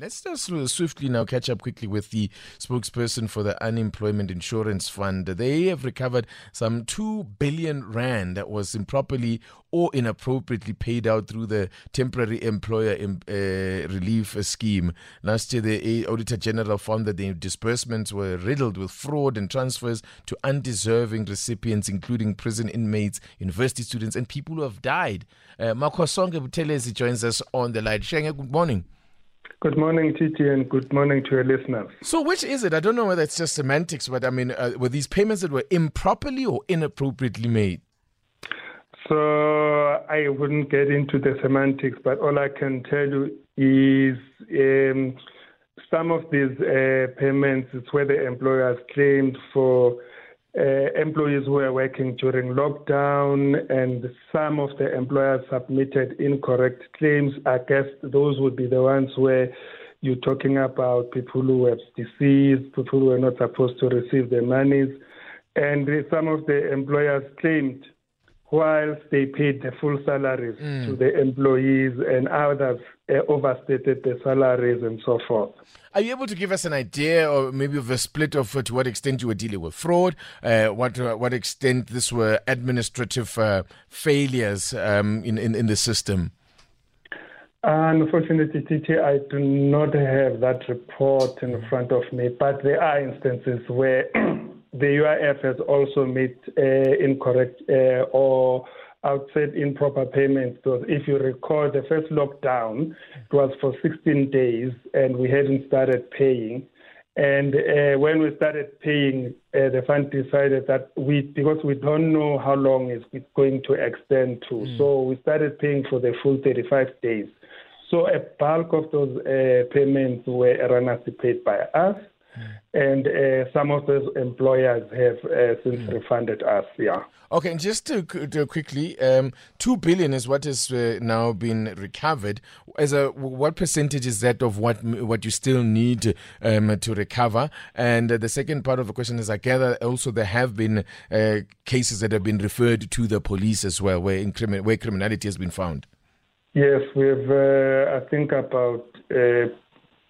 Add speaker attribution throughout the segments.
Speaker 1: Let's just swiftly now catch up quickly with the spokesperson for the Unemployment Insurance Fund. They have recovered some 2 billion rand that was improperly or inappropriately paid out through the temporary employer uh, relief scheme. Last year, the Auditor General found that the disbursements were riddled with fraud and transfers to undeserving recipients, including prison inmates, university students, and people who have died. Uh, Makhosonke Buthelezi joins us on the line. Shenge, good morning.
Speaker 2: Good morning, Titi, and good morning to your listeners.
Speaker 1: So, which is it? I don't know whether it's just semantics, but I mean, uh, were these payments that were improperly or inappropriately made?
Speaker 2: So, I wouldn't get into the semantics, but all I can tell you is um, some of these uh, payments is where the employers claimed for uh, employees who were working during lockdown, and some of the employers submitted incorrect claims. I guess those would be the ones where you're talking about people who were deceased, people who were not supposed to receive their monies. And some of the employers claimed whilst they paid the full salaries mm. to the employees and others uh, overstated the salaries and so forth.
Speaker 1: Are you able to give us an idea or maybe of a split of uh, to what extent you were dealing with fraud, uh, what uh, what extent this were administrative uh, failures um, in, in, in the system?
Speaker 2: Unfortunately, TT, I do not have that report in front of me, but there are instances where the UIF has also made uh, incorrect uh, or outside improper payments. Because if you recall, the first lockdown it was for 16 days, and we hadn't started paying. And uh, when we started paying, uh, the fund decided that we, because we don't know how long it's going to extend to, mm. so we started paying for the full 35 days. So a bulk of those uh, payments were erroneously paid by us and uh, some of those employers have uh, since mm. refunded us. Yeah.
Speaker 1: Okay, and just to, to quickly, um, two billion is what has uh, now been recovered. As a what percentage is that of what what you still need um, to recover? And the second part of the question is, I gather also there have been uh, cases that have been referred to the police as well, where incrimin- where criminality has been found.
Speaker 2: Yes, we have. Uh, I think about uh,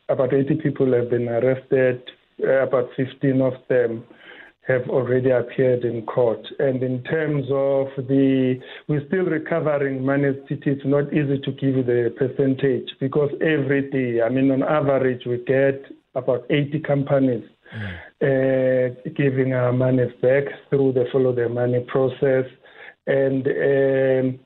Speaker 2: about 80 people have been arrested uh, about 15 of them have already appeared in court. And in terms of the, we're still recovering money. It's not easy to give you the percentage because every day, I mean, on average, we get about 80 companies mm. uh, giving our money back through the follow the money process. And um,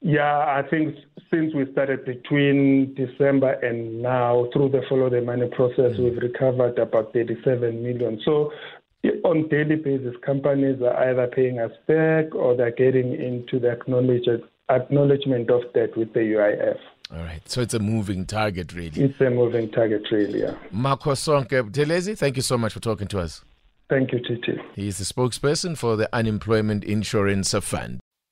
Speaker 2: yeah, I think since we started between December and now through the follow the money process, mm-hmm. we've recovered about 37 million. So on daily basis, companies are either paying us back or they're getting into the acknowledgement of debt with the UIF.
Speaker 1: All right. So it's a moving target, really.
Speaker 2: It's a moving target, really, yeah.
Speaker 1: Makhosonke Buthelezi, thank you so much for talking to us.
Speaker 2: Thank you, Titi.
Speaker 1: He's the spokesperson for the Unemployment Insurance Fund.